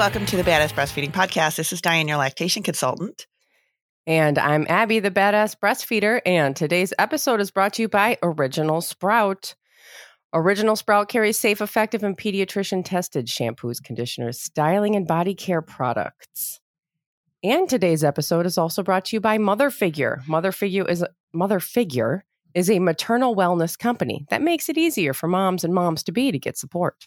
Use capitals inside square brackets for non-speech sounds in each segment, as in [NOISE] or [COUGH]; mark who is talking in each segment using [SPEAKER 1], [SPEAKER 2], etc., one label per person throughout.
[SPEAKER 1] Welcome to the Badass Breastfeeding Podcast. This is Diane, your lactation consultant.
[SPEAKER 2] And I'm Abby, the badass breastfeeder. And today's episode is brought to you by Original Sprout. Original Sprout carries safe, effective, and pediatrician tested shampoos, conditioners, styling, and body care products. And today's episode is also brought to you by Mother Figure. Mother Figure is Mother Figure is a maternal wellness company that makes it easier for moms and moms to be to get support.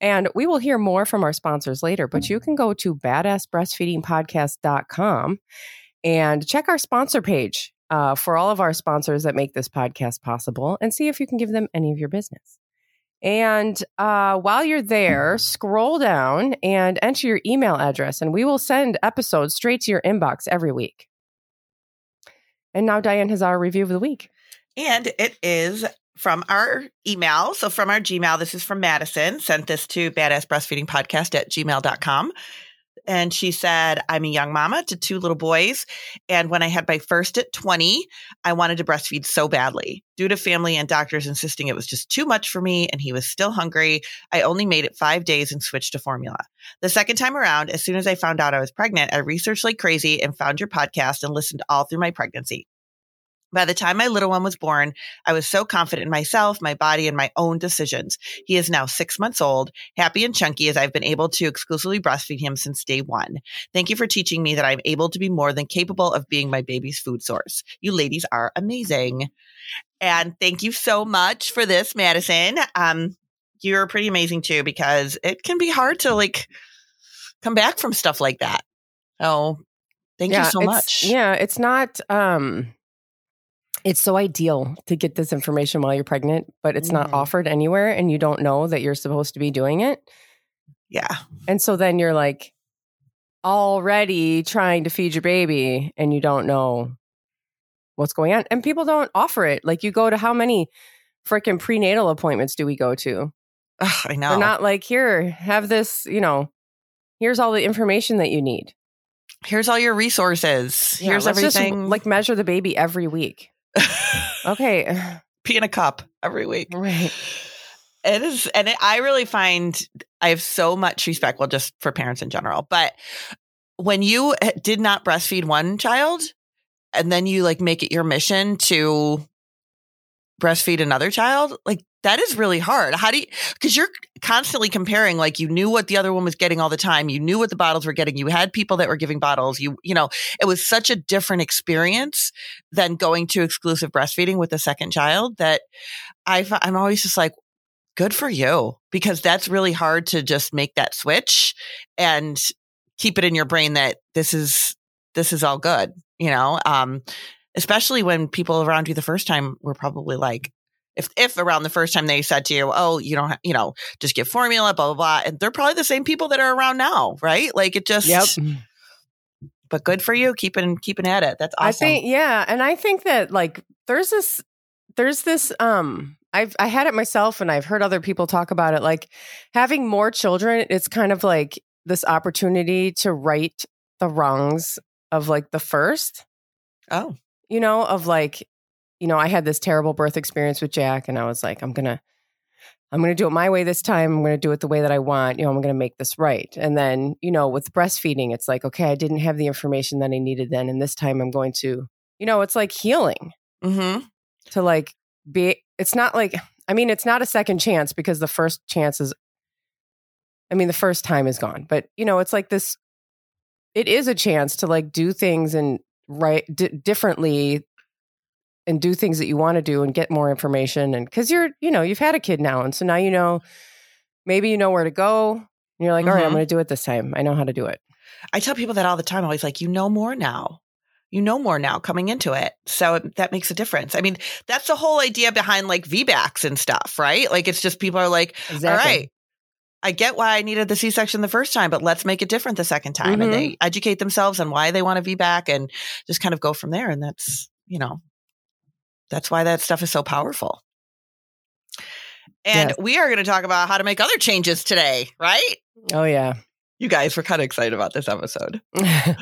[SPEAKER 2] And we will hear more from our sponsors later, but you can go to badassbreastfeedingpodcast.com and check our sponsor page uh, for all of our sponsors that make this podcast possible and see if you can give them any of your business. And uh, while you're there, scroll down and enter your email address, and we will send episodes straight to your inbox every week. And now Diane has our review of the week.
[SPEAKER 1] And it is from our email. So from our Gmail, this is from Madison, sent this to badassbreastfeedingpodcast at gmail.com. And she said, I'm a young mama to two little boys. And when I had my first at 20, I wanted to breastfeed so badly. Due to family and doctors insisting it was just too much for me and he was still hungry, I only made it five days and switched to formula. The second time around, as soon as I found out I was pregnant, I researched like crazy and found your podcast and listened all through my pregnancy. By the time my little one was born, I was so confident in myself, my body, and my own decisions. He is now six months old, happy and chunky as I've been able to exclusively breastfeed him since day one. Thank you for teaching me that I'm able to be more than capable of being my baby's food source. You ladies are amazing. And thank you so much for this, Madison. Um, you're pretty amazing too, because it can be hard to like come back from stuff like that. Oh, thank
[SPEAKER 2] yeah,
[SPEAKER 1] you so much.
[SPEAKER 2] Yeah, it's not um it's so ideal to get this information while you're pregnant, but it's not
[SPEAKER 1] Mhm.
[SPEAKER 2] offered anywhere and you don't know that you're supposed to be doing it.
[SPEAKER 1] Yeah.
[SPEAKER 2] And so then you're like already trying to feed your baby and you don't know what's going on. And people don't offer it. Like you go to how many freaking prenatal appointments do we go to?
[SPEAKER 1] Ugh, I know.
[SPEAKER 2] They're not like, here, have this, you know, here's all the information that you need.
[SPEAKER 1] Here's all your resources.
[SPEAKER 2] Yeah,
[SPEAKER 1] Here's
[SPEAKER 2] let's just,
[SPEAKER 1] everything.
[SPEAKER 2] like measure the baby every week. Okay. [LAUGHS]
[SPEAKER 1] pee in a cup every week.
[SPEAKER 2] Right.
[SPEAKER 1] It is, and it, I really find I have so much respect, well, just for parents in general. But when you eh, did not breastfeed one child, and then you like make it your mission to breastfeed another child, like that is really hard. How do you? Because you're constantly comparing. Like you knew what the other one was getting all the time. You knew what the bottles were getting. You had people that were giving bottles. You, you know, it was such a different experience than going to exclusive breastfeeding with the second child that I, I'm always just like, good for you because that's really hard to just make that switch and keep it in your brain that this is this is all good you know um especially when people around you the first time were probably like if if around the first time they said to you oh you don't ha- you know just give formula blah blah blah and they're probably the same people that are around now right? Like it just
[SPEAKER 2] Yep.
[SPEAKER 1] but good for you keeping keeping at it. That's awesome.
[SPEAKER 2] I think yeah, and I think that like there's this there's this um I've I had it myself and I've heard other people talk about it like having more children it's kind of like this opportunity to right the wrongs of like the first,
[SPEAKER 1] oh.
[SPEAKER 2] you know, of like you know, I had this terrible birth experience with Jack and I was like I'm going to I'm going to do it my way this time. I'm going to do it the way that I want. You know, I'm going to make this right. And then, you know, with breastfeeding, it's like, okay, I didn't have the information that I needed then. And this time I'm going to, you know, it's like healing
[SPEAKER 1] mm-hmm
[SPEAKER 2] to like be, it's not like, I mean, it's not a second chance because the first chance is, I mean, the first time is gone. But, you know, it's like this, it is a chance to like do things and right d- differently and do things that you want to do and get more information and because you're you know you've had a kid now and so now you know maybe you know where to go and you're like all right i'm
[SPEAKER 1] Mhm.
[SPEAKER 2] going to do it this time i know how to do it
[SPEAKER 1] I tell people that all the time. Always like, you know more now. You know more now coming into it. So it- that makes a difference. I mean, that's the whole idea behind like VBACs and stuff, right? Like it's just people are like, all right, I get why I needed the C section the first time, but let's make it different the second time. And
[SPEAKER 2] Mhm.
[SPEAKER 1] they educate themselves on why they want a VBAC and just kind of go from there. And that's, you know, that's why that stuff is so powerful. And
[SPEAKER 2] Yes.
[SPEAKER 1] we are going to talk about how to make other changes today, right?
[SPEAKER 2] oh yeah
[SPEAKER 1] You guys were kind of excited about this episode. [LAUGHS]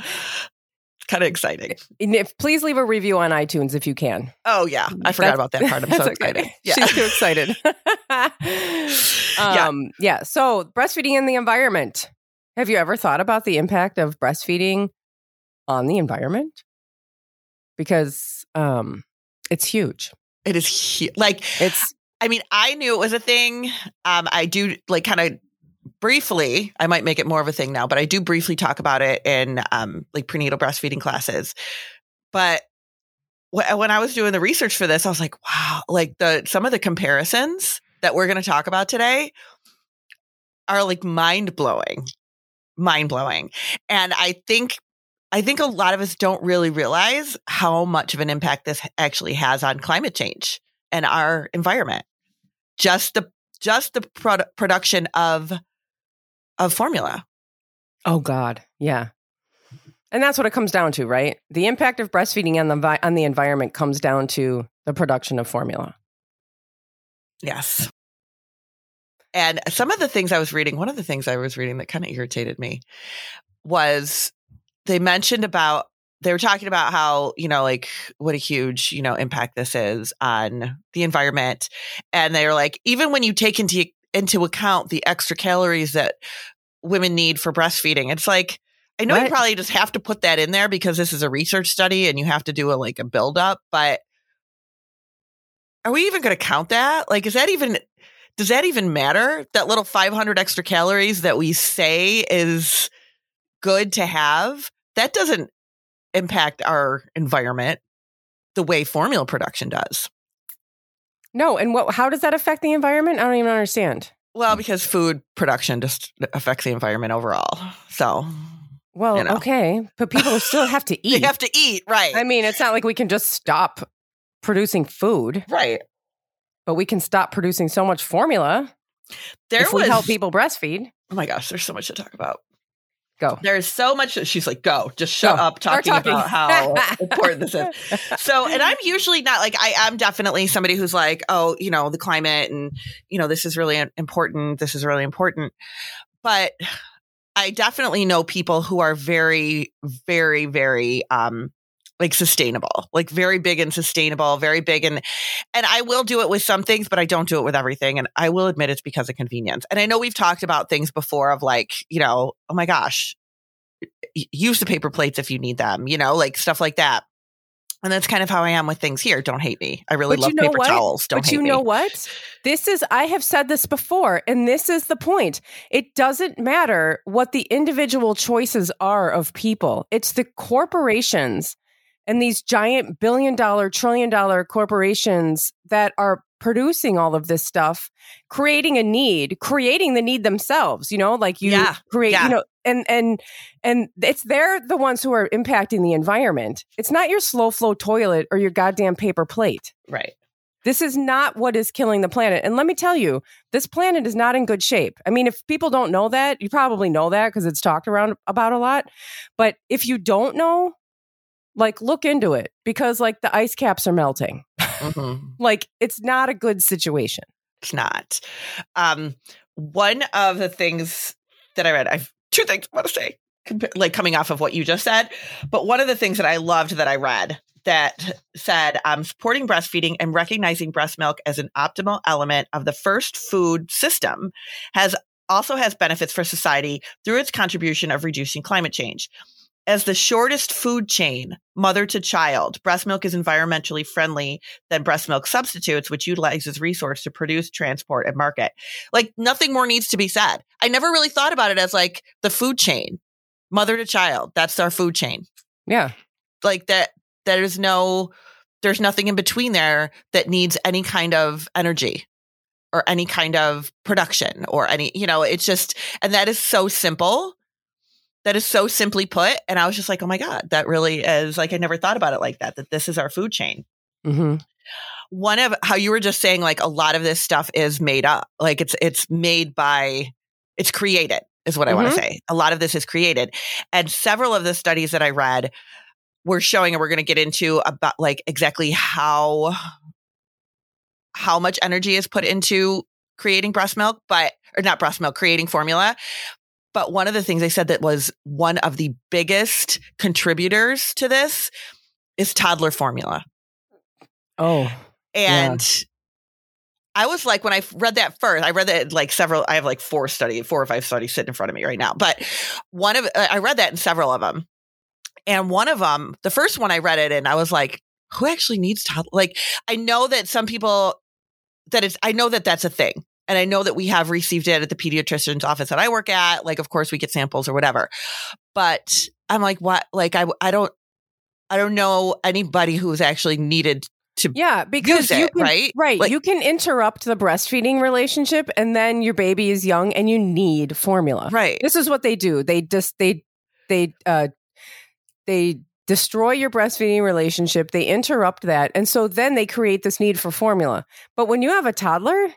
[SPEAKER 1] It's kind of exciting.
[SPEAKER 2] And if, please leave a review on itunes if you can
[SPEAKER 1] Oh yeah, I forgot
[SPEAKER 2] That's-
[SPEAKER 1] about that part. I'm [LAUGHS] so
[SPEAKER 2] okay.
[SPEAKER 1] excited. [LAUGHS] Yeah.
[SPEAKER 2] she's too excited
[SPEAKER 1] Yeah.
[SPEAKER 2] um yeah so breastfeeding in the environment Have you ever thought about the impact of breastfeeding on the environment? Because um, it's huge.
[SPEAKER 1] It is hu- like
[SPEAKER 2] It's
[SPEAKER 1] I mean, I knew it was a thing. Um, I do like kind of briefly. I might make it more of a thing now, but I do briefly talk about it in um, like prenatal breastfeeding classes. But wh- when I was doing the research for this, I was like, wow, like the some of the comparisons that we're going to talk about today are like mind blowing, mind blowing. And I think I think a lot of us don't really realize how much of an impact this actually has on climate change and our environment. Just the just the produ- production of of formula.
[SPEAKER 2] oh god, yeah. And that's what it comes down to, right? The impact of breastfeeding on the on the environment comes down to the production of formula.
[SPEAKER 1] Yes. And some of the things I was reading, one of the things I was reading that kind of irritated me was they mentioned about they were talking about how, you know, like what a huge, you know, impact this is on the environment. And they were like, even when you take into into account the extra calories that women need for breastfeeding, it's like I know you probably just have to put that in there because this is a research study and you have to do a like a build up, but are we even going to count that? Like, is that even, does that even matter? That little 500 extra calories that we say is good to have, that doesn't impact our environment the way formula production does.
[SPEAKER 2] No, and what? How does that affect the environment? I don't even understand.
[SPEAKER 1] Well, because food production just affects the environment overall. So
[SPEAKER 2] Well,
[SPEAKER 1] You know.
[SPEAKER 2] okay, but people still have to [LAUGHS] eat.
[SPEAKER 1] have to eat, right?
[SPEAKER 2] I mean, it's not like we can just stop producing food,
[SPEAKER 1] right.
[SPEAKER 2] but we can stop producing so much formula
[SPEAKER 1] There
[SPEAKER 2] if
[SPEAKER 1] was,
[SPEAKER 2] we help people breastfeed.
[SPEAKER 1] oh my gosh, there's so much to talk about.
[SPEAKER 2] Go.
[SPEAKER 1] There's so much that she's like, go, just shut
[SPEAKER 2] Go.
[SPEAKER 1] up talking,
[SPEAKER 2] talking.
[SPEAKER 1] about how [LAUGHS] important this is. So, and I'm usually not like, I am definitely somebody who's like, oh, you know, the climate and, you know, this is really important. This is really important. But I definitely know people who are very, very, very, um, like sustainable, like very big and sustainable, very big and and I will do it with some things, but I don't do it with everything. And I will admit it's because of convenience. And I know we've talked about things before of like, you know, oh my gosh, use the paper plates if you need them, you know, like stuff like that. And that's kind of how I am with things here. Don't hate me. I really
[SPEAKER 2] But
[SPEAKER 1] love
[SPEAKER 2] you know
[SPEAKER 1] paper
[SPEAKER 2] what?
[SPEAKER 1] towels. Don't
[SPEAKER 2] but you
[SPEAKER 1] me.
[SPEAKER 2] know what? This is, I have said this before, and this is the point. It doesn't matter what the individual choices are of people, it's the corporations and these giant billion dollar, trillion dollar corporations that are producing all of this stuff, creating a need, creating the need themselves, you know, like you
[SPEAKER 1] Yeah,
[SPEAKER 2] create,
[SPEAKER 1] yeah.
[SPEAKER 2] you know, and and and it's they're the ones who are impacting the environment. It's not your slow flow toilet or your goddamn paper plate.
[SPEAKER 1] Right.
[SPEAKER 2] This is not what is killing the planet. And let me tell you, this planet is not in good shape. I mean, if people don't know that, you probably know that because it's talked around about a lot. But if you don't know, like look into it because like the ice caps are melting.
[SPEAKER 1] Mhm. [LAUGHS]
[SPEAKER 2] Like it's not a good situation.
[SPEAKER 1] It's not. Um, one of the things that I read, I've two things I want to say, like coming off of what you just said. But one of the things that I loved that I read that said, um, supporting breastfeeding and recognizing breast milk as an optimal element of the first food system has also has benefits for society through its contribution of reducing climate change. As the shortest food chain, mother to child, breast milk is environmentally friendly than breast milk substitutes, which utilizes resource to produce, transport, and market. Like nothing more needs to be said. I never really thought about it as like the food chain, mother to child. That's our food chain.
[SPEAKER 2] Yeah.
[SPEAKER 1] Like that, there's no, there's nothing in between there that needs any kind of energy or any kind of production or any, you know, it's just, and that is so simple. That is so simply put. And I was just like, oh my God, that really is like, I never thought about it like that, that this is our food chain.
[SPEAKER 2] Hmm
[SPEAKER 1] one of how you were just saying like a lot of this stuff is made up like it's it's made by it's created is what i want to say. A lot of this is created and several of the studies that i read were showing and we're going to get into about like exactly how how much energy is put into creating breast milk but or not breast milk creating formula but one of the things they said that was one of the biggest contributors to this is toddler formula
[SPEAKER 2] Oh,
[SPEAKER 1] and I was like, when I read that first, I read that like several, I have like four study, four or five studies sitting in front of me right now. But one of, uh, I read that in several of them. And one of them, the first one I read it and I was like, who actually needs toddler? Like, I know that some people, that it's, I know that that's a thing. And I know that we have received it at the pediatrician's office that I work at. Like, of course, we get samples or whatever. But I'm like, what? Like, I, I don't, I don't know anybody who's actually needed to
[SPEAKER 2] yeah because
[SPEAKER 1] it,
[SPEAKER 2] you can,
[SPEAKER 1] right?
[SPEAKER 2] right
[SPEAKER 1] Like-
[SPEAKER 2] you can interrupt the breastfeeding relationship and then your baby is young and you need formula
[SPEAKER 1] right.
[SPEAKER 2] this is what they do they just they they uh they destroy your breastfeeding relationship they interrupt that and so then they create this need for formula but when you have a toddler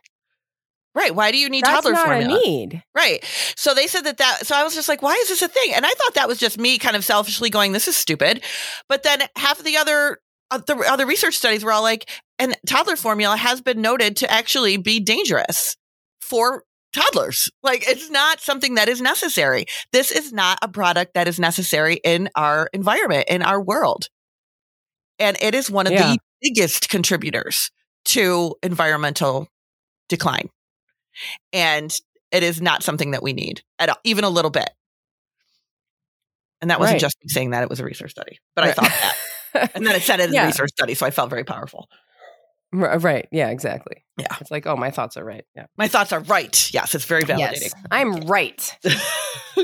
[SPEAKER 1] Right. Why do you need
[SPEAKER 2] that's
[SPEAKER 1] toddler
[SPEAKER 2] not
[SPEAKER 1] formula?
[SPEAKER 2] a need
[SPEAKER 1] Right. So they said that that, so I was just like, why is this a thing? And I thought that was just me kind of selfishly going, this is stupid. But then half of the other, uh, the other research studies were all like, and toddler formula has been noted to actually be dangerous for toddlers. Like it's not something that is necessary. This is not a product that is necessary in our environment, in our world. And it is one of
[SPEAKER 2] Yeah.
[SPEAKER 1] the biggest contributors to environmental decline. And it is not something that we need at all, even a little bit. And that wasn't
[SPEAKER 2] Right.
[SPEAKER 1] just me saying that, it was a research study. But I thought that. [LAUGHS] And then it said it as
[SPEAKER 2] Yeah.
[SPEAKER 1] a research study, so I felt very powerful.
[SPEAKER 2] R- right yeah exactly
[SPEAKER 1] Yeah.
[SPEAKER 2] it's like oh my thoughts are right yeah
[SPEAKER 1] My thoughts are right. Yes, it's very validating.
[SPEAKER 2] yes i'm right [LAUGHS]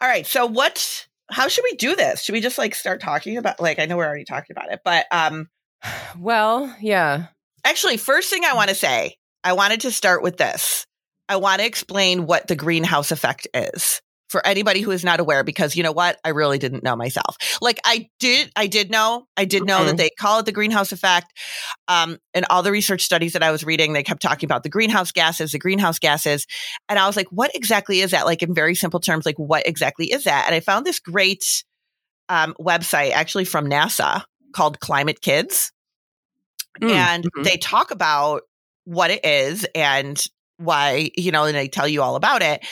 [SPEAKER 1] All right. So what how should we do this? Should we just like start talking about like I know we're already talking about it, but um [SIGHS]
[SPEAKER 2] well yeah
[SPEAKER 1] actually first thing I want to say, I wanted to start with this. I want to explain what the greenhouse effect is for anybody who is not aware because you know what? I really didn't know myself. Like I did I did know. I did know that they call it the greenhouse effect. Um and all the research studies that I was reading, they kept talking about the greenhouse gases, the greenhouse gases. And I was like, what exactly is that? Like in very simple terms, like what exactly is that? And I found this great um, website actually from NASA called Climate Kids.
[SPEAKER 2] Mm,
[SPEAKER 1] and
[SPEAKER 2] mhm.
[SPEAKER 1] they talk about what it is and why, you know, and they tell you all about it.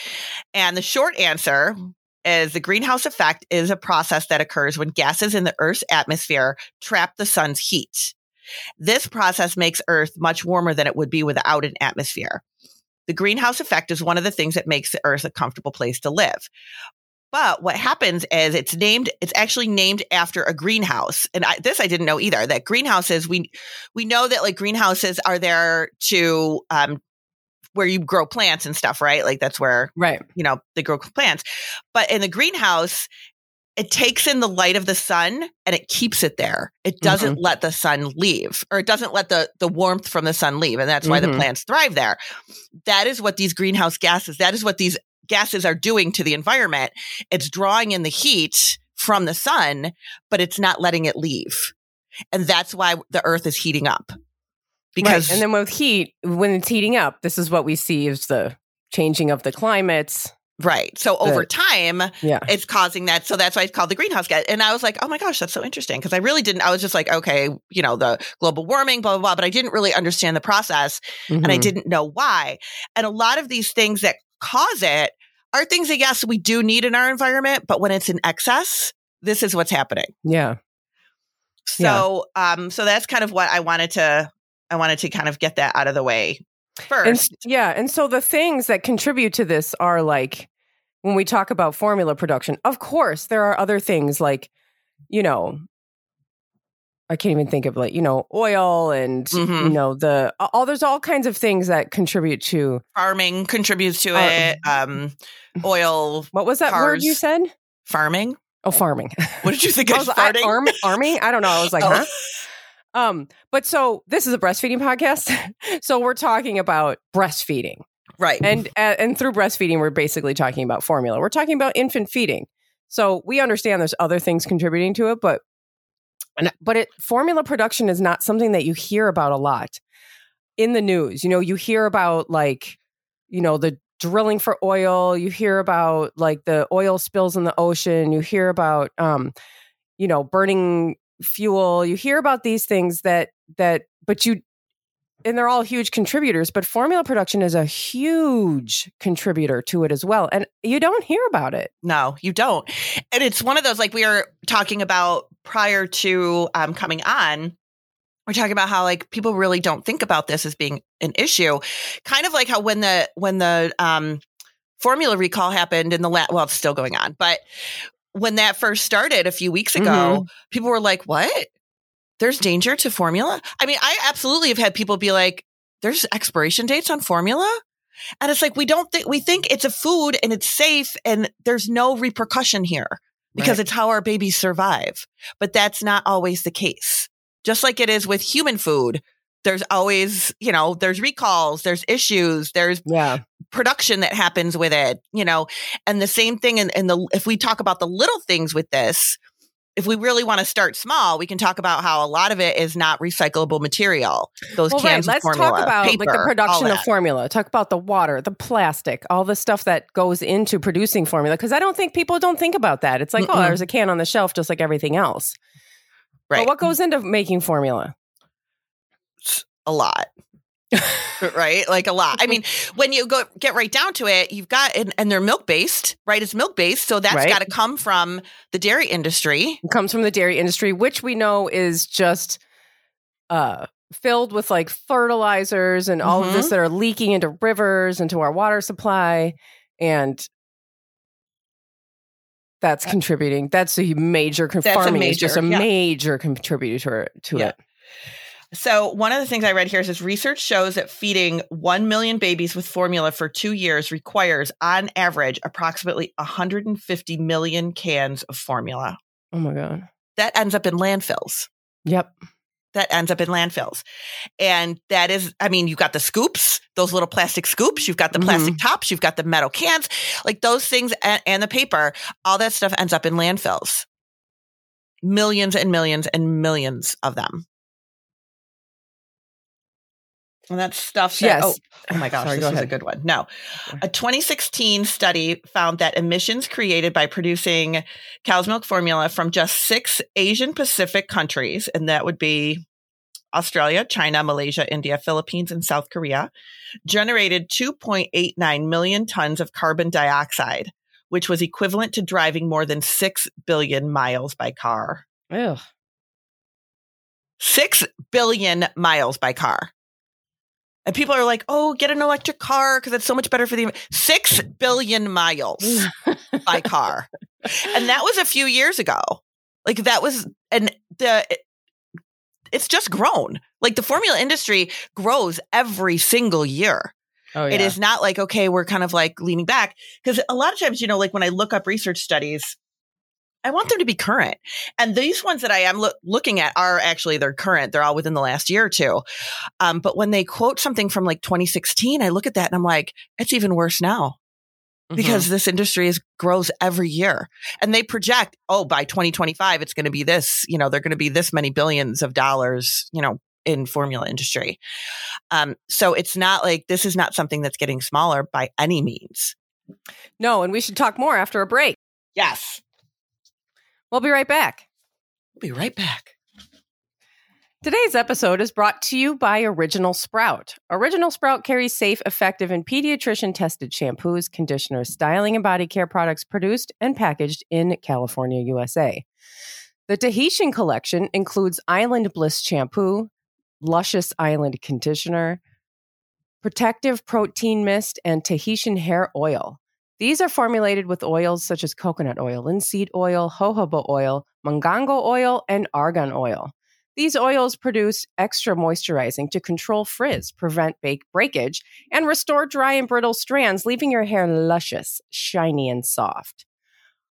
[SPEAKER 1] And the short answer is the greenhouse effect is a process that occurs when gases in the Earth's atmosphere trap the sun's heat. This process makes Earth much warmer than it would be without an atmosphere. The greenhouse effect is one of the things that makes the Earth a comfortable place to live. But what happens is it's named, it's actually named after a greenhouse. And I, this I didn't know either that greenhouses, we, we know that like greenhouses are there to, um, where you grow plants and stuff, right? Like that's where
[SPEAKER 2] right
[SPEAKER 1] you know, they grow plants. But in the greenhouse, it takes in the light of the sun and it keeps it there. It doesn't let the sun leave or it doesn't let the, the warmth from the sun leave. And that's why the
[SPEAKER 2] Mhm.
[SPEAKER 1] plants thrive there. That is what these greenhouse gases, that is what these gases are doing to the environment. It's drawing in the heat from the sun, but it's not letting it leave. And that's why the earth is heating up. Because
[SPEAKER 2] right. and then with heat when it's heating up this is what we see is the changing of the climates
[SPEAKER 1] right. So over
[SPEAKER 2] The-
[SPEAKER 1] time,
[SPEAKER 2] yeah
[SPEAKER 1] it's causing that. So that's why it's called the greenhouse gas. And I was like, oh my gosh, that's so interesting. Because I really didn't, I was just like, okay, you know, the global warming, blah, blah, blah. But I didn't really understand the process and I
[SPEAKER 2] Mhm.
[SPEAKER 1] didn't know why. And a lot of these things that cause it are things that, yes, we do need in our environment. But when it's in excess, this is what's happening.
[SPEAKER 2] yeah
[SPEAKER 1] So, um, so that's kind of what I wanted to, I wanted to kind of get that out of the way first.
[SPEAKER 2] s- yeah and so the things that contribute to this are like when we talk about formula production of course there are other things like you know i can't even think of like you know oil and you
[SPEAKER 1] Mhm.
[SPEAKER 2] know the all there's all kinds of things that contribute to
[SPEAKER 1] Farming contributes to
[SPEAKER 2] Uh,
[SPEAKER 1] it. Um, [LAUGHS] oil
[SPEAKER 2] what was that word you said
[SPEAKER 1] farming.
[SPEAKER 2] oh farming [LAUGHS]
[SPEAKER 1] What did you think
[SPEAKER 2] I
[SPEAKER 1] of
[SPEAKER 2] was I, arm, arming i don't know i was like [LAUGHS]
[SPEAKER 1] Oh.
[SPEAKER 2] huh um but so this is a breastfeeding podcast so we're talking about breastfeeding
[SPEAKER 1] Right.
[SPEAKER 2] and uh, and through breastfeeding we're basically talking about formula we're talking about infant feeding so we understand there's other things contributing to it but and- but it formula production is not something that you hear about a lot in the news. You know you hear about like you know the drilling for oil. You hear about like the oil spills in the ocean. You hear about um you know burning fuel. You hear about these things that that but you and they're all huge contributors but formula production is a huge contributor to it as well and you don't hear about it.
[SPEAKER 1] No, you don't. And it's one of those like we are talking about prior to um, coming on. We we're talking about how like people really don't think about this as being an issue. Kind of like how when the when the um formula recall happened in the la- well, it's still going on, but when that first started a few weeks ago,
[SPEAKER 2] Mm-hmm.
[SPEAKER 1] people were like, "What? There's danger to formula?" I mean, I absolutely have had people be like, "There's expiration dates on formula?" And it's like we don't think we think it's a food and it's safe and there's no repercussion here because
[SPEAKER 2] Right.
[SPEAKER 1] it's how our babies survive. But that's not always the case. Just like it is with human food, there's always, you know, there's recalls, there's issues, there's
[SPEAKER 2] Yeah.
[SPEAKER 1] production that happens with it, you know, and the same thing in, in the, if we talk about the little things with this, if we really want to start small, we can talk about how a lot of it is not recyclable material. Those
[SPEAKER 2] Well, right.
[SPEAKER 1] cans of
[SPEAKER 2] Let's
[SPEAKER 1] formula,
[SPEAKER 2] talk about like the production of formula. Talk about the water, the plastic, all the stuff that goes into producing formula. Because I don't think people don't think about that. It's like, oh,
[SPEAKER 1] Mm-mm.
[SPEAKER 2] there's a can on the shelf, just like everything else.
[SPEAKER 1] Right.
[SPEAKER 2] But what goes into making formula?
[SPEAKER 1] a lot. [LAUGHS] right? Like a lot. I mean, when you go get right down to it, you've got and, and they're milk based, right? It's milk based, so that's
[SPEAKER 2] Right.
[SPEAKER 1] got to come from the dairy industry.
[SPEAKER 2] It comes from the dairy industry, which we know is just uh, filled with like fertilizers and all of
[SPEAKER 1] Mm-hmm.
[SPEAKER 2] this that are leaking into rivers, into our water supply. And that's contributing. That's a major
[SPEAKER 1] That's a
[SPEAKER 2] farming is just a
[SPEAKER 1] major, yeah.
[SPEAKER 2] major contributor to
[SPEAKER 1] Yeah. So one of the things I read here is this research shows that feeding 1 million babies with formula for 2 years requires on average approximately 150 million cans of formula.
[SPEAKER 2] Oh my god.
[SPEAKER 1] That ends up in landfills.
[SPEAKER 2] Yep.
[SPEAKER 1] that ends up in landfills. And that is, I mean, you've got the scoops, those little plastic scoops, you've got the mm-hmm. plastic tops, you've got the metal cans, like those things and, and the paper, all that stuff ends up in landfills. Millions and millions and millions of them. And that's stuff that,
[SPEAKER 2] Yes.
[SPEAKER 1] oh, oh my gosh,
[SPEAKER 2] Sorry,
[SPEAKER 1] this
[SPEAKER 2] go
[SPEAKER 1] was a good one. No. A 2016 study found that emissions created by producing cow's milk formula from just six Asian Pacific countries, and that would be Australia, China, Malaysia, India, Philippines, and South Korea, generated 2.89 million tons of carbon dioxide, which was equivalent to driving more than 6 billion miles by car.
[SPEAKER 2] Ugh.
[SPEAKER 1] 6 billion miles by car. And people are like, oh, get an electric car because it's so much better for the 6 mm. billion miles [LAUGHS] by car. And that was a few years ago. Like that was, and the, it's just grown. Like the formula industry grows every single year.
[SPEAKER 2] Oh yeah.
[SPEAKER 1] It is not like, okay, we're kind of like leaning back. Because a lot of times, you know, like when I look up research studies, I want them to be current. And these ones that I am loo- looking at are actually, they're current. They're all within the last year or two. Um, but when they quote something from like 2016, I look at that and I'm like, it's even worse now
[SPEAKER 2] Mhm.
[SPEAKER 1] because this industry is grows every year and they project oh by 2025 it's going to be this you know they're going to be this many billions of dollars you know in formula industry um so it's not like this is not something that's getting smaller by any means
[SPEAKER 2] no, and we should talk more after a break.
[SPEAKER 1] yes
[SPEAKER 2] We'll be right back.
[SPEAKER 1] we'll be right back
[SPEAKER 2] Today's episode is brought to you by Original Sprout. Original Sprout carries safe, effective, and pediatrician tested shampoos, conditioners, styling, and body care products produced and packaged in California, USA. The Tahitian collection includes Island Bliss shampoo, Luscious Island conditioner, Protective Protein Mist, and Tahitian hair oil. These are formulated with oils such as coconut oil, linseed oil, jojoba oil, mongongo oil, and argan oil. These oils produce extra moisturizing to control frizz, prevent bake breakage, and restore dry and brittle strands, leaving your hair luscious, shiny, and soft.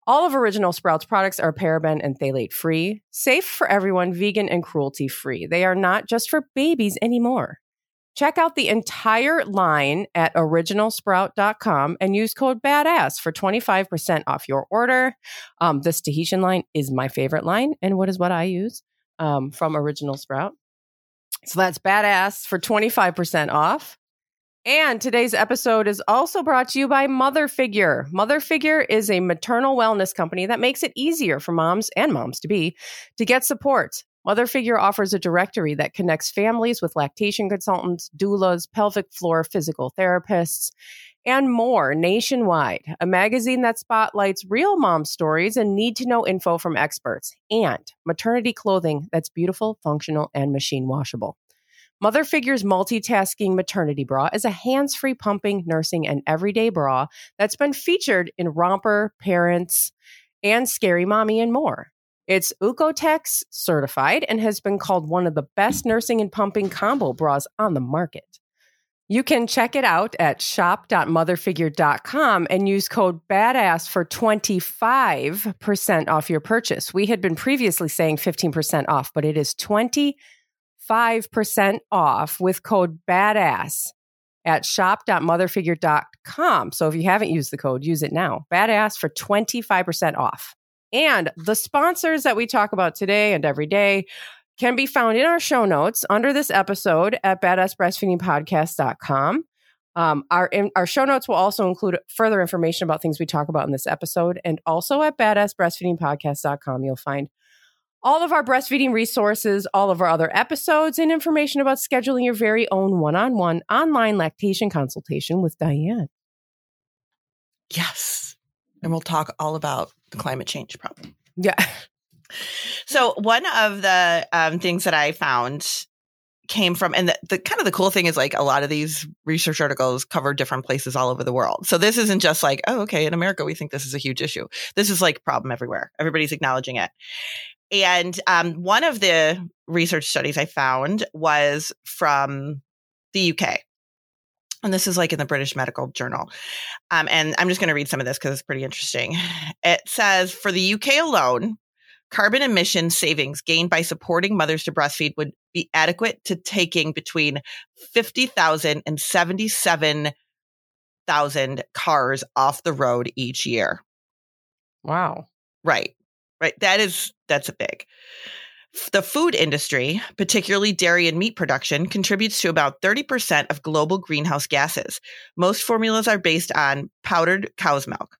[SPEAKER 2] All of Original Sprouts products are paraben and phthalate free, safe for everyone, vegan and cruelty free. They are not just for babies anymore. Check out the entire line at originalsprout.com and use code BADASS for 25% off your order. Um, this Tahitian line is my favorite line, and what is what I use um, from Original Sprout. So that's badass for 25% off. And today's episode is also brought to you by Mother Figure. Mother Figure is a maternal wellness company that makes it easier for moms and moms to be to get support Mother Figure offers a directory that connects families with lactation consultants, doulas, pelvic floor physical therapists, and more nationwide. A magazine that spotlights real mom stories and need to know info from experts, and maternity clothing that's beautiful, functional, and machine washable. Mother Figure's multitasking maternity bra is a hands free pumping, nursing, and everyday bra that's been featured in Romper, Parents, and Scary Mommy, and more. It's Oeko-Tex certified and has been called one of the best nursing and pumping combo bras on the market. You can check it out at shop.motherfigure.com and use code BADASS for 25% off your purchase. We had been previously saying 15% off, but it is 25% off with code BADASS at shop.motherfigure.com. So if you haven't used the code, use it now. BADASS for 25% off. And the sponsors that we talk about today and every day can be found in our show notes under this episode at badassbreastfeedingpodcast.com. Um, our in, our show notes will also include further information about things we talk about in this episode, and also at badassbreastfeedingpodcast.com you'll find all of our breastfeeding resources, all of our other episodes, and information about scheduling your very own one-on-one online lactation consultation with Diane.
[SPEAKER 1] Yes, and we'll talk all about the climate change problem.
[SPEAKER 2] Yeah. [LAUGHS]
[SPEAKER 1] So one of the um, things that I found came from, and the, the kind of the cool thing is like a lot of these research articles cover different places all over the world. So this isn't just like, oh, okay, in America we think this is a huge issue. This is like problem everywhere. Everybody's acknowledging it. And um, one of the research studies I found was from the UK. And this is like in the British Medical Journal. Um, and I'm just going to read some of this because it's pretty interesting. [LAUGHS] It says for the UK alone, carbon emission savings gained by supporting mothers to breastfeed would be adequate to taking between 50,000 and 77,000 cars off the road each year.
[SPEAKER 2] Wow.
[SPEAKER 1] Right. Right. That is, that's a big. The food industry, particularly dairy and meat production, contributes to about 30% of global greenhouse gases. Most formulas are based on powdered cow's milk.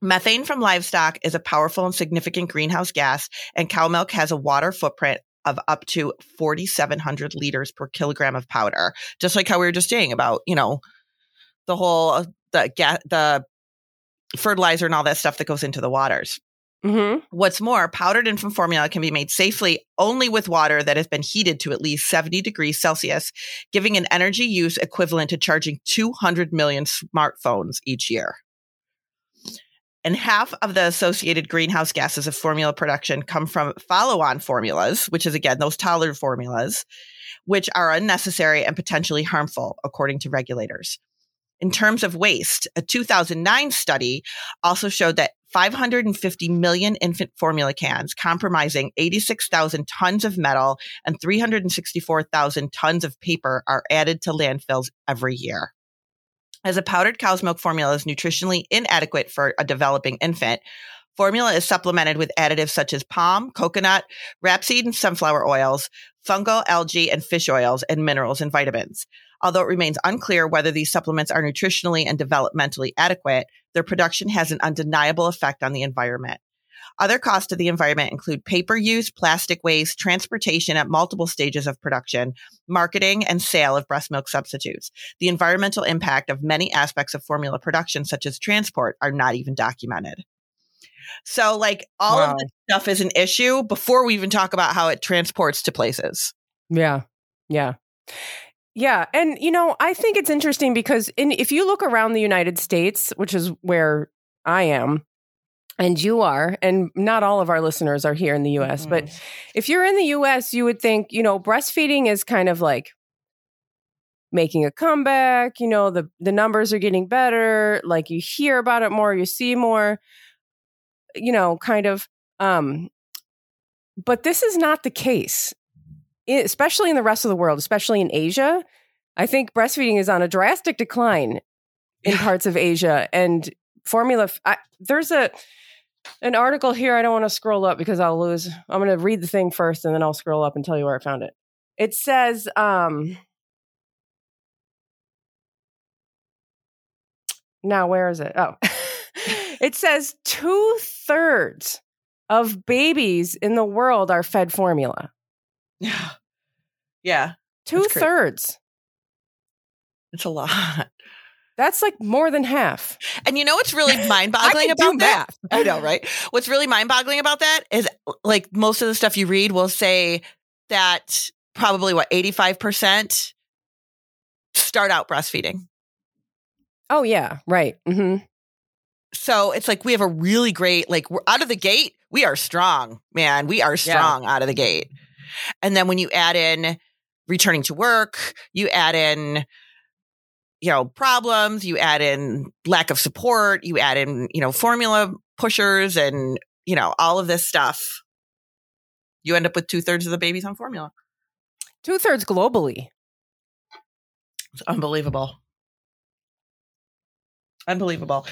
[SPEAKER 1] Methane from livestock is a powerful and significant greenhouse gas, and cow milk has a water footprint of up to 4,700 liters per kilogram of powder. Just like how we were just saying about, you know, the whole uh, the the fertilizer and all that stuff that goes into the waters.
[SPEAKER 2] Mm-hmm.
[SPEAKER 1] What's more, powdered infant formula can be made safely only with water that has been heated to at least 70 degrees Celsius, giving an energy use equivalent to charging 200 million smartphones each year. And half of the associated greenhouse gases of formula production come from follow on formulas, which is again those toddler formulas, which are unnecessary and potentially harmful, according to regulators. In terms of waste, a 2009 study also showed that 550 million infant formula cans, comprising 86,000 tons of metal and 364,000 tons of paper, are added to landfills every year. As a powdered cow's milk formula is nutritionally inadequate for a developing infant, formula is supplemented with additives such as palm, coconut, rapeseed and sunflower oils, fungal, algae, and fish oils, and minerals and vitamins. Although it remains unclear whether these supplements are nutritionally and developmentally adequate, their production has an undeniable effect on the environment. Other costs to the environment include paper use, plastic waste, transportation at multiple stages of production, marketing and sale of breast milk substitutes. The environmental impact of many aspects of formula production, such as transport, are not even documented. So, like, all wow. of this stuff is an issue before we even talk about how it transports to places.
[SPEAKER 2] Yeah. Yeah. Yeah, and you know, I think it's interesting because in if you look around the United States, which is where I am, and you are, and not all of our listeners are here in the US, mm-hmm. but if you're in the US, you would think, you know, breastfeeding is kind of like making a comeback, you know, the the numbers are getting better, like you hear about it more, you see more, you know, kind of um but this is not the case. Especially in the rest of the world, especially in Asia. I think breastfeeding is on a drastic decline in parts of Asia and formula I, there's a an article here. I don't want to scroll up because I'll lose. I'm going to read the thing first and then I'll scroll up and tell you where I found it. It says, um, now where is it? Oh, [LAUGHS] it says two thirds of babies in the world are fed formula.
[SPEAKER 1] Yeah. Yeah.
[SPEAKER 2] Two thirds.
[SPEAKER 1] It's a lot.
[SPEAKER 2] That's like more than half.
[SPEAKER 1] And you know what's really [LAUGHS] mind boggling about that?
[SPEAKER 2] math.
[SPEAKER 1] I know, right? What's really mind boggling about that is like most of the stuff you read will say that probably what, 85% start out breastfeeding.
[SPEAKER 2] Oh yeah, right. hmm
[SPEAKER 1] So it's like we have a really great, like we're out of the gate, we are strong, man. We are strong out of the gate. And then when you add in returning to work, you add in, you know, problems, you add in lack of support, you add in, you know, formula pushers and, you know, all of this stuff. You end up with two thirds of the babies on formula.
[SPEAKER 2] Two thirds globally.
[SPEAKER 1] It's unbelievable. Unbelievable.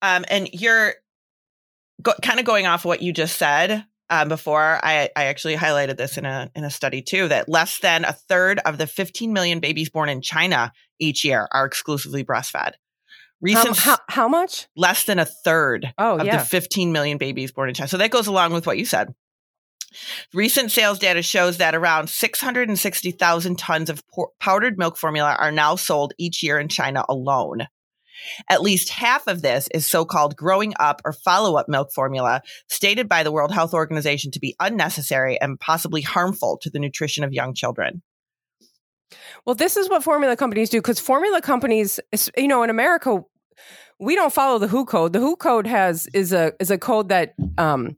[SPEAKER 1] Um, and you're go- kind of going off what you just said um, before. I, I actually highlighted this in a in a study too that less than a third of the 15 million babies born in China each year are exclusively breastfed.
[SPEAKER 2] How,
[SPEAKER 1] Recent
[SPEAKER 2] how, how much?
[SPEAKER 1] less than a third
[SPEAKER 2] Oh
[SPEAKER 1] of
[SPEAKER 2] yeah.
[SPEAKER 1] the 15 million babies born in China. So that goes along with what you said. Recent sales data shows that around 660,000 tons of powdered milk formula are now sold each year in China alone. At least half of this is so called growing up or follow up milk formula, stated by the World Health Organization to be unnecessary and possibly harmful to the nutrition of young children.
[SPEAKER 2] Well, this is what formula companies do because formula companies, you know, in America, we don't follow the WHO code. The WHO code has is a is a code that um,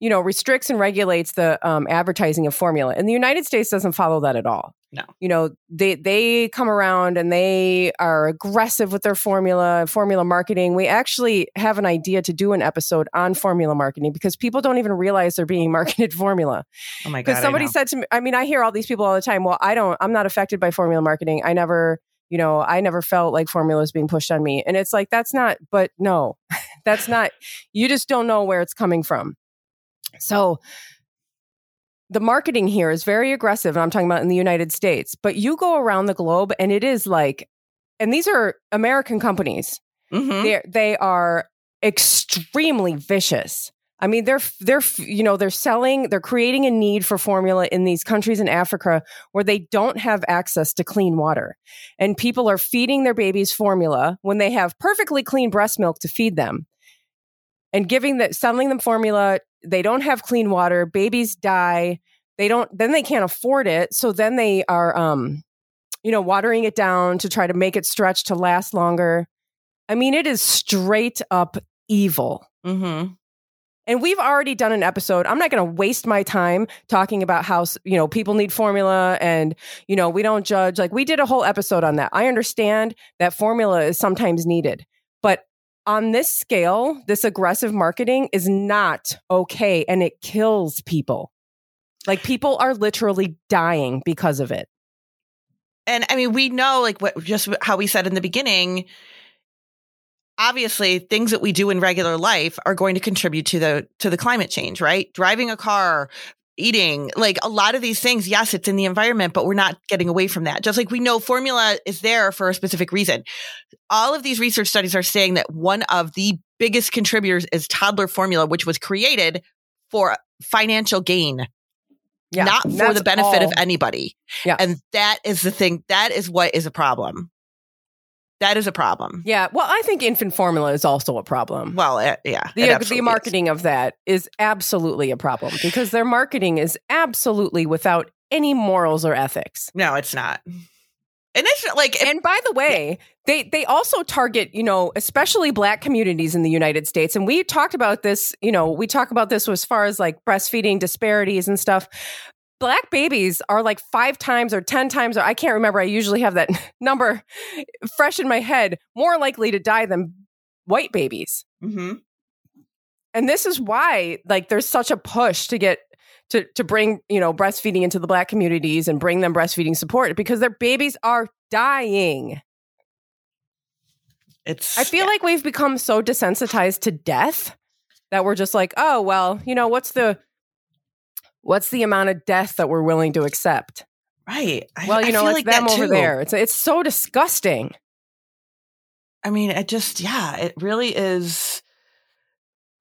[SPEAKER 2] you know restricts and regulates the um, advertising of formula. And the United States doesn't follow that at all.
[SPEAKER 1] No.
[SPEAKER 2] you know they they come around and they are aggressive with their formula formula marketing. We actually have an idea to do an episode on formula marketing because people don't even realize they're being [LAUGHS] marketed formula
[SPEAKER 1] Oh my God.
[SPEAKER 2] because somebody said to me i mean i hear all these people all the time well i don't i'm not affected by formula marketing i never you know i never felt like formula being pushed on me and it's like that's not but no [LAUGHS] that's not you just don't know where it's coming from so the marketing here is very aggressive and i'm talking about in the united states but you go around the globe and it is like and these are american companies
[SPEAKER 1] Mhm.
[SPEAKER 2] they they are extremely vicious. I mean, they're they're you know they're selling, they're creating a need for formula in these countries in Africa where they don't have access to clean water, and people are feeding their babies formula when they have perfectly clean breast milk to feed them, and giving that selling them formula. They don't have clean water. Babies die. They don't. Then they can't afford it. So then they are, um, you know, watering it down to try to make it stretch to last longer. I mean, it is straight up evil.
[SPEAKER 1] Mhm.
[SPEAKER 2] And we've already done an episode. I'm not going to waste my time talking about how, you know, people need formula and, you know, we don't judge. Like we did a whole episode on that. I understand that formula is sometimes needed, but on this scale, this aggressive marketing is not okay and it kills people. Like people are literally dying because of it.
[SPEAKER 1] and I mean, we know like what just how we said in the beginning. Obviously, things that we do in regular life are going to contribute to the to the climate change, right? Driving a car, eating, like a lot of these things. Yes, it's in the environment, but we're not getting away from that. Just like we know formula is there for a specific reason. All of these research studies are saying that one of the biggest contributors is toddler formula, which was created for financial gain
[SPEAKER 2] Yeah.
[SPEAKER 1] not for the benefit
[SPEAKER 2] all.
[SPEAKER 1] of anybody.
[SPEAKER 2] Yeah.
[SPEAKER 1] And that is the thing. That is what is a problem. That is a problem.
[SPEAKER 2] Yeah. Well, I think infant formula is also a problem.
[SPEAKER 1] Well, uh, yeah. it
[SPEAKER 2] the,
[SPEAKER 1] absolutely
[SPEAKER 2] the
[SPEAKER 1] is.
[SPEAKER 2] marketing of that is absolutely a problem because their marketing is absolutely without any morals or ethics.
[SPEAKER 1] No, it's not. And it's like, if,
[SPEAKER 2] And by the way, they they also target, you know, especially black communities in the United States. And we talked about this, you know, we talk about this as far as like breastfeeding disparities and stuff. Black babies are like five times or 10 times, or I can't remember. I usually have that [LAUGHS] number fresh in my head, more likely to die than white babies.
[SPEAKER 1] Mhm.
[SPEAKER 2] and this is why like there's such a push to get to to bring you know breastfeeding into the black communities and bring them breastfeeding support because their babies are dying
[SPEAKER 1] it's,
[SPEAKER 2] i feel like we've become so desensitized to death that we're just like oh well you know what's the what's the amount of death that we're willing to accept
[SPEAKER 1] right. I-
[SPEAKER 2] well you know it's
[SPEAKER 1] like
[SPEAKER 2] them over
[SPEAKER 1] too.
[SPEAKER 2] there it's it's so disgusting
[SPEAKER 1] I mean, it just, yeah, it really is.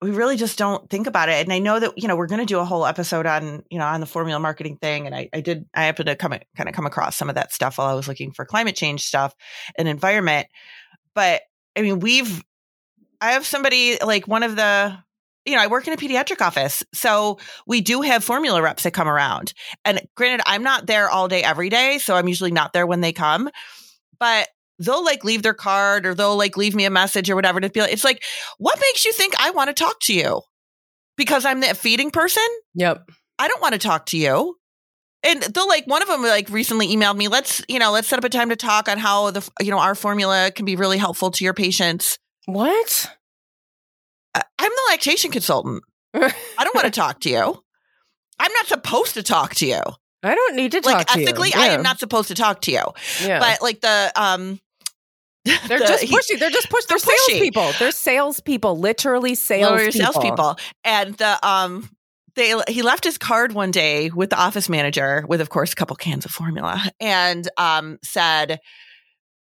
[SPEAKER 1] we really just don't think about it. And I know that, you know, we're going to do a whole episode on, you know, on the formula marketing thing. And I, I did, I happened to come, kind of come across some of that stuff while I was looking for climate change stuff and environment. But I mean, we've, I have somebody like one of the, you know, I work in a pediatric office. So we do have formula reps that come around. And granted, I'm not there all day, every day. So I'm usually not there when they come. But they'll like leave their card or they'll like leave me a message or whatever to be like, it's like, what makes you think I want to talk to you? Because I'm the feeding person?
[SPEAKER 2] Yep.
[SPEAKER 1] I don't want to talk to you. And they'll like one of them like recently emailed me, let's, you know, let's set up a time to talk on how the, you know, our formula can be really helpful to your patients.
[SPEAKER 2] What?
[SPEAKER 1] I'm the lactation consultant. [LAUGHS] I don't want to talk to you. I'm not supposed to talk to you.
[SPEAKER 2] I don't need to talk
[SPEAKER 1] like
[SPEAKER 2] to
[SPEAKER 1] ethically,
[SPEAKER 2] you.
[SPEAKER 1] I am not supposed to talk to you.
[SPEAKER 2] Yeah.
[SPEAKER 1] But like the um [LAUGHS]
[SPEAKER 2] they're
[SPEAKER 1] the-
[SPEAKER 2] just pushy. They're just push. They're,
[SPEAKER 1] they're
[SPEAKER 2] salespeople. They're salespeople. Literally salespeople.
[SPEAKER 1] salespeople. And the um they he left his card one day with the office manager with of course a couple cans of formula and um said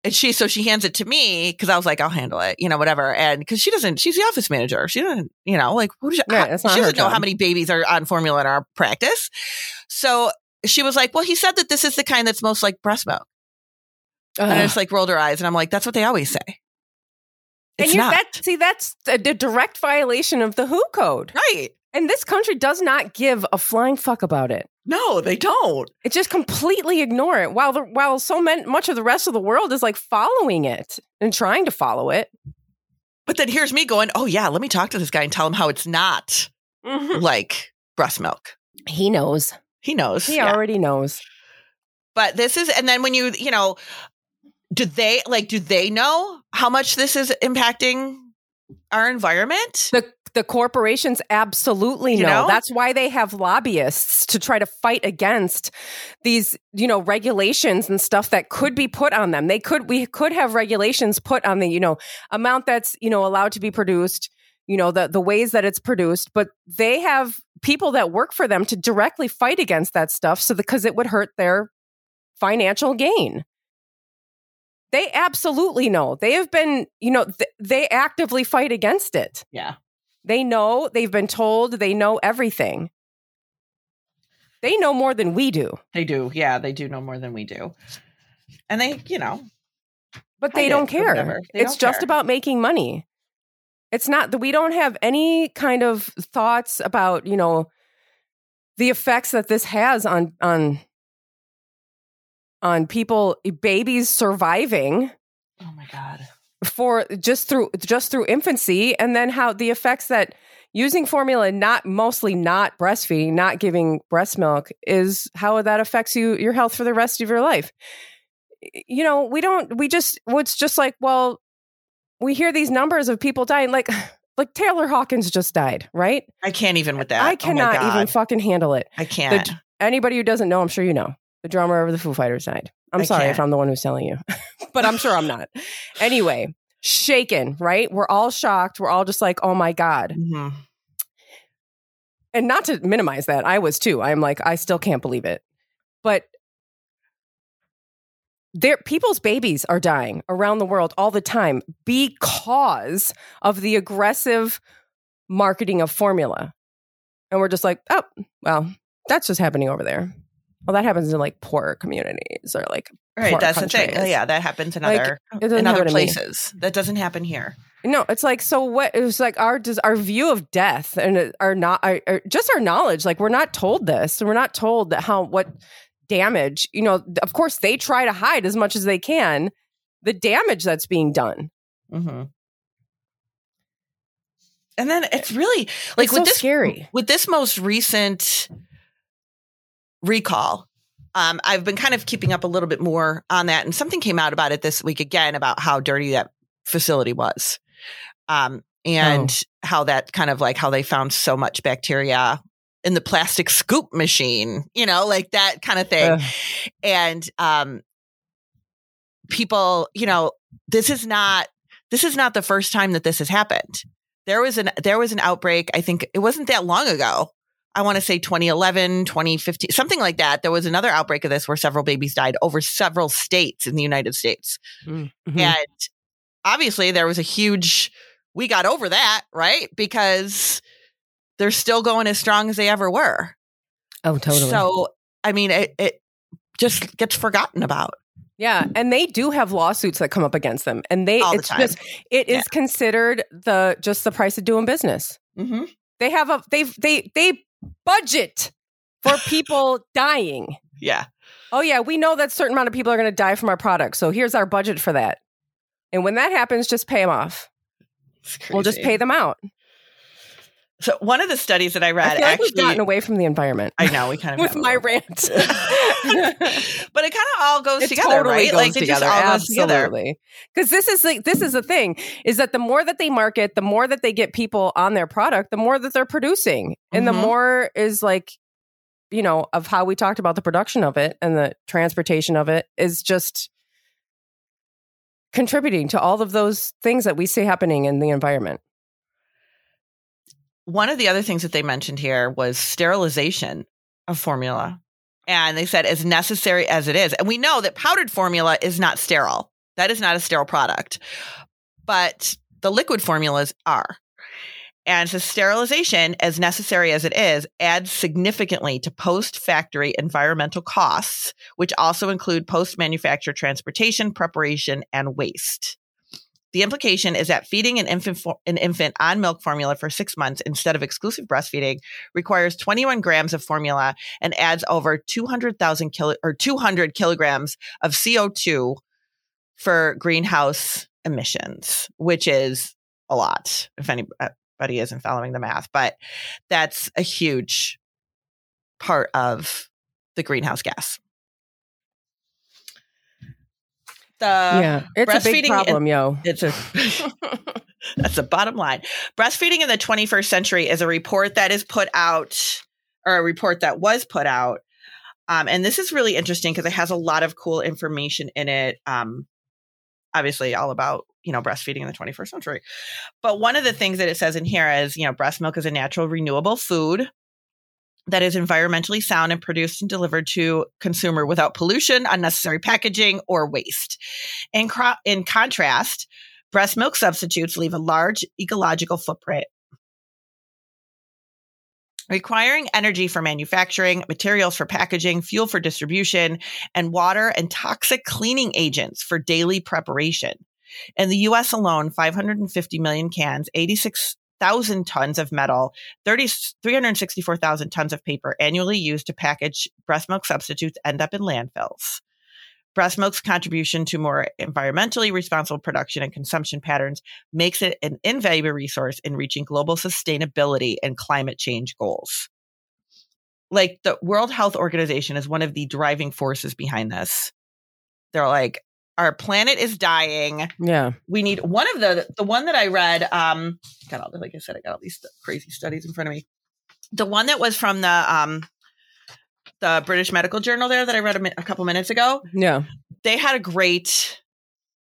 [SPEAKER 1] and she so she hands it to me because I was like I'll handle it you know whatever. And because she doesn't she's the office manager. She doesn't you know like who does she,
[SPEAKER 2] Right,
[SPEAKER 1] she doesn't know how many babies are on formula in our practice. So she was like well he said that this is the kind that's most like breast milk. And I just like rolled her eyes and I'm like that's what they always say.
[SPEAKER 2] And
[SPEAKER 1] it's
[SPEAKER 2] you
[SPEAKER 1] not.
[SPEAKER 2] that see that's a, d- direct violation of the WHO code.
[SPEAKER 1] right.
[SPEAKER 2] And this country does not give a flying fuck about it.
[SPEAKER 1] No they don't
[SPEAKER 2] It just completely ignore it. While the while so man, much of the rest of the world is like following it and trying to follow it.
[SPEAKER 1] But then here's me going, oh yeah, let me talk to this guy and tell him how it's not mm-hmm. like breast milk.
[SPEAKER 2] He knows.
[SPEAKER 1] He knows.
[SPEAKER 2] He
[SPEAKER 1] yeah.
[SPEAKER 2] already knows.
[SPEAKER 1] But this is, and then when you, you know, do they like, do they know how much this is impacting our environment?
[SPEAKER 2] The the corporations absolutely
[SPEAKER 1] You
[SPEAKER 2] know.
[SPEAKER 1] know?
[SPEAKER 2] That's why they have lobbyists to try to fight against these, you know, regulations and stuff that could be put on them. They could we could have regulations put on the, you know, amount that's, you know, allowed to be produced, you know, the the ways that it's produced, but they have people that work for them to directly fight against that stuff so because it would hurt their financial gain. They absolutely know. They have been, you know, th- they actively fight against it.
[SPEAKER 1] Yeah.
[SPEAKER 2] They know, they've been told, they know everything. They know more than we do,
[SPEAKER 1] They do. Yeah. They do know more than we do. And they, you know,
[SPEAKER 2] but they don't care.
[SPEAKER 1] They
[SPEAKER 2] It's
[SPEAKER 1] don't
[SPEAKER 2] just
[SPEAKER 1] care.
[SPEAKER 2] about making money. It's not that we don't have any kind of thoughts about, you know, the effects that this has on on on people babies surviving
[SPEAKER 1] oh my God.
[SPEAKER 2] For just through just through infancy and then how the effects that using formula not mostly not breastfeeding not giving breast milk is how that affects you your health for the rest of your life. You know we don't we just it's just like well we hear these numbers of people dying like [SIGHS] like taylor hawkins just died right?
[SPEAKER 1] I can't even with that.
[SPEAKER 2] i
[SPEAKER 1] Oh
[SPEAKER 2] cannot even fucking handle it.
[SPEAKER 1] I can't.
[SPEAKER 2] anybody who doesn't know i'm sure you know. The drummer of the foo fighters died. I'm
[SPEAKER 1] I
[SPEAKER 2] sorry if
[SPEAKER 1] can't.
[SPEAKER 2] i'm the one who's telling you [LAUGHS] but i'm sure i'm not. Anyway shaken right? We're all shocked. We're all just like oh my god.
[SPEAKER 1] Mhm.
[SPEAKER 2] and not to minimize that i was too. I'm like i still can't believe it. But there people's babies are dying around the world all the time because of the aggressive marketing of formula. And we're just like oh well that's just happening over there. Well that happens in like poorer communities or like
[SPEAKER 1] Right. That's the thing.
[SPEAKER 2] countries.
[SPEAKER 1] Yeah. That happens in
[SPEAKER 2] Like,
[SPEAKER 1] other, in other
[SPEAKER 2] happen to me.
[SPEAKER 1] places. That doesn't happen here.
[SPEAKER 2] No, it's like so. What it was like our does our view of death and it- our not our, our- just our knowledge. Like we're not told this. We're not told that how what damage. You know, of course they try to hide as much as they can the damage that's being done.
[SPEAKER 1] Mm-hmm. And then it's really like
[SPEAKER 2] It's
[SPEAKER 1] with
[SPEAKER 2] so
[SPEAKER 1] this
[SPEAKER 2] scary.
[SPEAKER 1] with this most recent recall. Um, I've been kind of keeping up a little bit more on that, and something came out about it this week again about how dirty that facility was, um, and how that kind of like how they found so much bacteria in the plastic scoop machine, you know, like that kind of thing.
[SPEAKER 2] Ugh.
[SPEAKER 1] and um people you know this is not this is not the first time that this has happened. There was an there was an outbreak i think it wasn't that long ago i want to say 2011 2015 something like that there was another outbreak of this where several babies died over several states in the united states
[SPEAKER 2] Mhm.
[SPEAKER 1] and obviously there was a huge we got over that, right? Because they're still going as strong as they ever were.
[SPEAKER 2] Oh, totally.
[SPEAKER 1] So, I mean, it, it just gets forgotten about.
[SPEAKER 2] Yeah, and they do have lawsuits that come up against them, and they
[SPEAKER 1] All the
[SPEAKER 2] it's
[SPEAKER 1] time.
[SPEAKER 2] just it is
[SPEAKER 1] Yeah.
[SPEAKER 2] considered the just the price of doing business.
[SPEAKER 1] Mm-hmm.
[SPEAKER 2] They have a they they they budget for people [LAUGHS] dying.
[SPEAKER 1] Yeah.
[SPEAKER 2] Oh yeah, we know that certain amount of people are going to die from our product, so here's our budget for that. And when that happens, just pay them off. We'll just pay them out.
[SPEAKER 1] So, one of the studies that I
[SPEAKER 2] I
[SPEAKER 1] read
[SPEAKER 2] feel like
[SPEAKER 1] actually,
[SPEAKER 2] gotten away from the environment
[SPEAKER 1] I know we kind of [LAUGHS]
[SPEAKER 2] with my rant. [LAUGHS]
[SPEAKER 1] but it kind of all goes
[SPEAKER 2] it
[SPEAKER 1] together,
[SPEAKER 2] totally
[SPEAKER 1] right?
[SPEAKER 2] goes
[SPEAKER 1] like
[SPEAKER 2] together.
[SPEAKER 1] it just all goes together.
[SPEAKER 2] Absolutely. Because this is like this is the thing is that the more that they market, the more that they get people on their product, the more that they're producing, and the
[SPEAKER 1] Mhm.
[SPEAKER 2] more is like, you know, of how we talked about the production of it and the transportation of it is just contributing to all of those things that we see happening in the environment.
[SPEAKER 1] One of the other things that they mentioned here was sterilization of formula. And they said, as necessary as it is. And we know that powdered formula is not sterile. That is not a sterile product. But the liquid formulas are. And so sterilization, as necessary as it is, adds significantly to post factory environmental costs, which also include post manufacture transportation, preparation, and waste. The implication is that feeding an infant, fo- an infant on milk formula for six months instead of exclusive breastfeeding requires 21 grams of formula and adds over 200,000 kilo or 200 kilograms of CO2 for greenhouse emissions, which is a lot if anybody uh, isn't following the math, but that's a huge part of the greenhouse gas. The
[SPEAKER 2] yeah, it's a big
[SPEAKER 1] breastfeeding
[SPEAKER 2] problem, yo.
[SPEAKER 1] it's a [LAUGHS] that's the bottom line. Breastfeeding in the 21st century is a report that is put out, or a report that was put out. Um, and this is really interesting because it has a lot of cool information in it. Um, obviously, all about you know breastfeeding in the 21st century. But one of the things that it says in here is you know breast milk is a natural renewable food that is environmentally sound and produced and delivered to consumer without pollution, unnecessary packaging, or waste. In, cro- in contrast, breast milk substitutes leave a large ecological footprint, requiring energy for manufacturing, materials for packaging, fuel for distribution, and water and toxic cleaning agents for daily preparation. In the US alone, 550 million cans, 86,000 tons of metal, 30, 364,000 tons of paper annually used to package breast milk substitutes end up in landfills. Breast milk's contribution to more environmentally responsible production and consumption patterns makes it an invaluable resource in reaching global sustainability and climate change goals. Like the World Health Organization is one of the driving forces behind this. They're like, our planet is dying.
[SPEAKER 2] Yeah.
[SPEAKER 1] We need one of the the one that I read. Um, got all the, like I said, I got all these st- crazy studies in front of me. The one that was from the um the British Medical Journal there that I read a, mi- a couple minutes ago
[SPEAKER 2] Yeah.
[SPEAKER 1] they had a great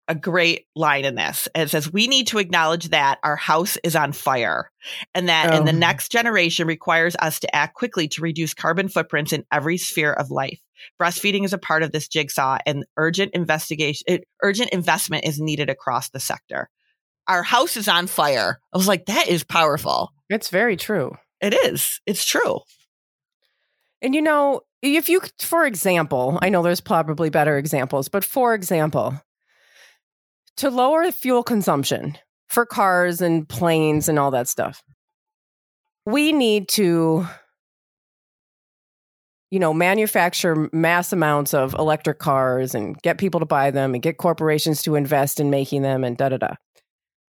[SPEAKER 1] a great line in this. It says, We need to acknowledge that our house is on fire and that in the
[SPEAKER 2] Oh.
[SPEAKER 1] next generation requires us to act quickly to reduce carbon footprints in every sphere of life. Breastfeeding is a part of this jigsaw and urgent investigation, it, urgent investment is needed across the sector. Our house is on fire. I was like, that is powerful.
[SPEAKER 2] It's very true.
[SPEAKER 1] It is. It's true.
[SPEAKER 2] And you know, if you, for example, I know there's probably better examples, but for example, to lower fuel consumption for cars and planes and all that stuff, we need to, you know, manufacture mass amounts of electric cars and get people to buy them and get corporations to invest in making them and da da da.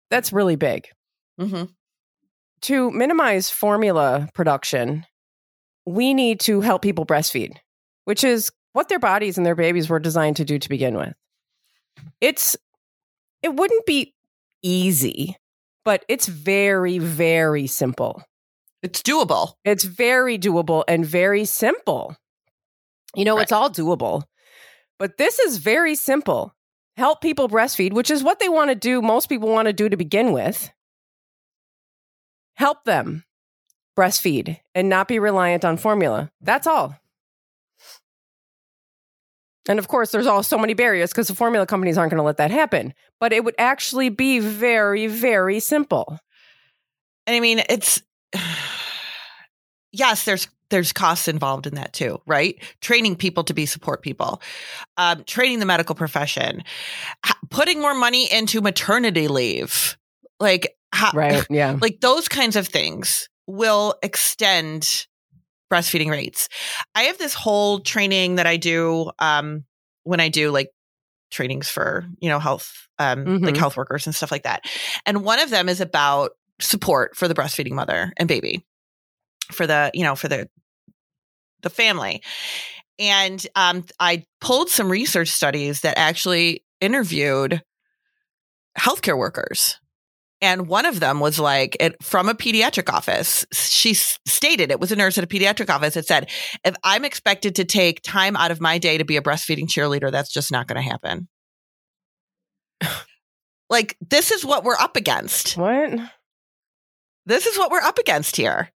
[SPEAKER 2] That's really big.
[SPEAKER 1] hmm
[SPEAKER 2] to minimize formula production, we need to help people breastfeed, which is what their bodies and their babies were designed to do to begin with. It's it wouldn't be easy, but it's very very simple.
[SPEAKER 1] It's doable.
[SPEAKER 2] It's very doable and very simple. You know,
[SPEAKER 1] Right.
[SPEAKER 2] it's all doable. But this is very simple. Help people breastfeed, which is what they want to do, most people want to do to begin with. Help them breastfeed and not be reliant on formula. That's all. And of course, there's all so many barriers because the formula companies aren't going to let that happen. But it would actually be very, very simple.
[SPEAKER 1] And I mean, it's yes, there's there's costs involved in that too, right? Training people to be support people, um, training the medical profession, putting more money into maternity leave, like how,
[SPEAKER 2] Right. [LAUGHS] Yeah.
[SPEAKER 1] like those kinds of things will extend breastfeeding rates. I have this whole training that I do um, when I do like trainings for you know health um, like
[SPEAKER 2] Mhm.
[SPEAKER 1] health workers and stuff like that, and one of them is about support for the breastfeeding mother and baby for the you know for the the family and um, i pulled some research studies that actually interviewed healthcare workers and one of them was like it, from a pediatric office she stated it was a nurse at a pediatric office it said if i'm expected to take time out of my day to be a breastfeeding cheerleader that's just not going to happen like this is what we're up against
[SPEAKER 2] What?
[SPEAKER 1] this is what we're up against here.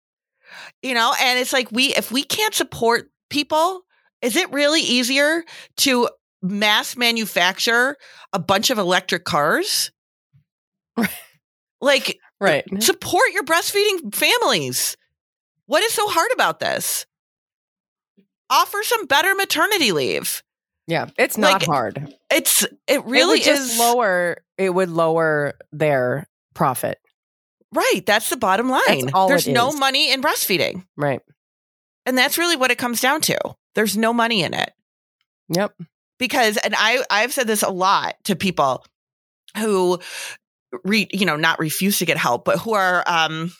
[SPEAKER 1] You know, and it's like we if we can't support people, is it really easier to mass manufacture a bunch of electric cars? [LAUGHS] like uh,
[SPEAKER 2] Right.
[SPEAKER 1] support your breastfeeding families. What is so hard about this? Offer some better maternity leave.
[SPEAKER 2] Yeah. It's not
[SPEAKER 1] Like,
[SPEAKER 2] hard.
[SPEAKER 1] It's it really is
[SPEAKER 2] lower. It would lower their profit.
[SPEAKER 1] Right. That's the bottom line. There's no
[SPEAKER 2] is.
[SPEAKER 1] money in breastfeeding.
[SPEAKER 2] Right.
[SPEAKER 1] And that's really what it comes down to. There's no money in it.
[SPEAKER 2] Yep.
[SPEAKER 1] because and I I've said this a lot to people who re, you know not refuse to get help but who are um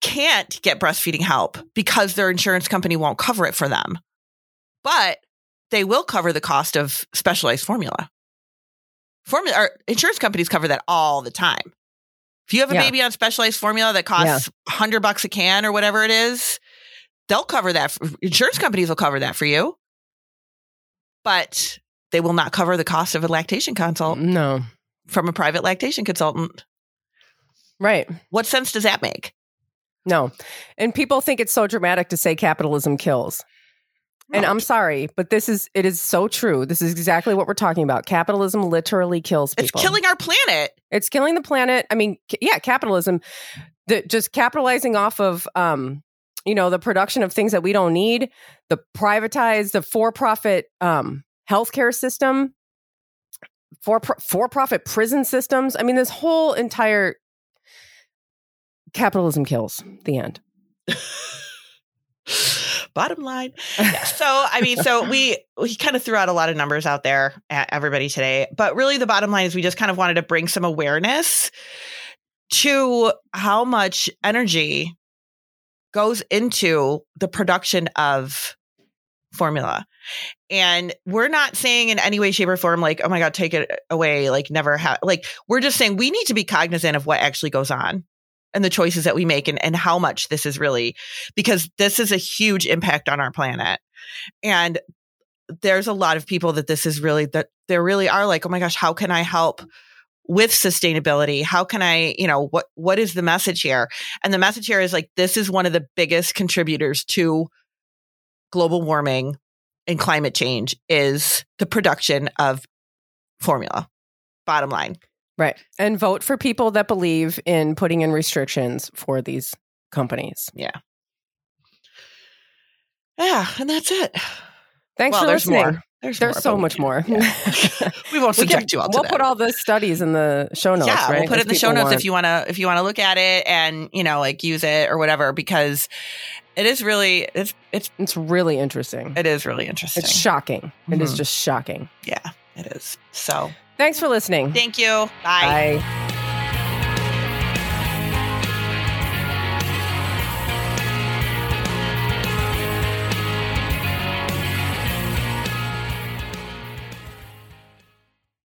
[SPEAKER 1] can't get breastfeeding help because their insurance company won't cover it for them but they will cover the cost of specialized formula formula or insurance companies cover that all the time if you have a
[SPEAKER 2] Yeah.
[SPEAKER 1] baby on specialized formula that costs 100 bucks a can or whatever it is they'll cover that insurance companies will cover that for you but they will not cover the cost of a lactation consult mm,
[SPEAKER 2] No.
[SPEAKER 1] from a private lactation consultant.
[SPEAKER 2] Right.
[SPEAKER 1] What sense does that make?
[SPEAKER 2] No. And people think it's so dramatic to say capitalism kills. And I'm sorry, but this is it is so true. This is exactly what we're talking about. Capitalism literally kills people.
[SPEAKER 1] It's killing our planet.
[SPEAKER 2] It's killing the planet. I mean, yeah, capitalism, the, just capitalizing off of, um, you know, the production of things that we don't need, the privatized, the for-profit um, healthcare system, for for-profit prison systems. I mean, this whole entire capitalism kills. The end. [LAUGHS] [LAUGHS]
[SPEAKER 1] Bottom line. Yeah, [LAUGHS] so I mean, so we we kind of threw out a lot of numbers out there at everybody today, but really the bottom line is we just kind of wanted to bring some awareness to how much energy goes into the production of formula. And we're not saying in any way, shape, or form, like, oh my God, take it away, like never have like we're just saying we need to be cognizant of what actually goes on and the choices that we make and, and how much this is really because this is a huge impact on our planet. And there's a lot of people that this is really that there really are like, oh my gosh, how can I help with sustainability? How can I, you know, what what is the message here? And the message here is like this is one of the biggest contributors to global warming and climate change is the production of formula. Bottom line.
[SPEAKER 2] Right. And vote for people that believe in putting in restrictions for these companies.
[SPEAKER 1] Yeah, Yeah, and that's it.
[SPEAKER 2] Thanks
[SPEAKER 1] well,
[SPEAKER 2] for
[SPEAKER 1] there's
[SPEAKER 2] listening.
[SPEAKER 1] more. There's,
[SPEAKER 2] There's
[SPEAKER 1] more,
[SPEAKER 2] so much more. [LAUGHS]
[SPEAKER 1] we won't [LAUGHS]
[SPEAKER 2] we can,
[SPEAKER 1] you all.
[SPEAKER 2] we'll
[SPEAKER 1] that.
[SPEAKER 2] put all the studies in the show notes.
[SPEAKER 1] yeah,
[SPEAKER 2] right?
[SPEAKER 1] we'll put it in the show notes
[SPEAKER 2] want-
[SPEAKER 1] if you want to if you want to look at it and you know like use it or whatever because it is really it's it's
[SPEAKER 2] It's really interesting.
[SPEAKER 1] it is really interesting.
[SPEAKER 2] It's shocking. It is
[SPEAKER 1] Mhm.
[SPEAKER 2] just shocking.
[SPEAKER 1] yeah, it is. So
[SPEAKER 2] Thanks for listening.
[SPEAKER 1] thank you. Bye.
[SPEAKER 2] Bye.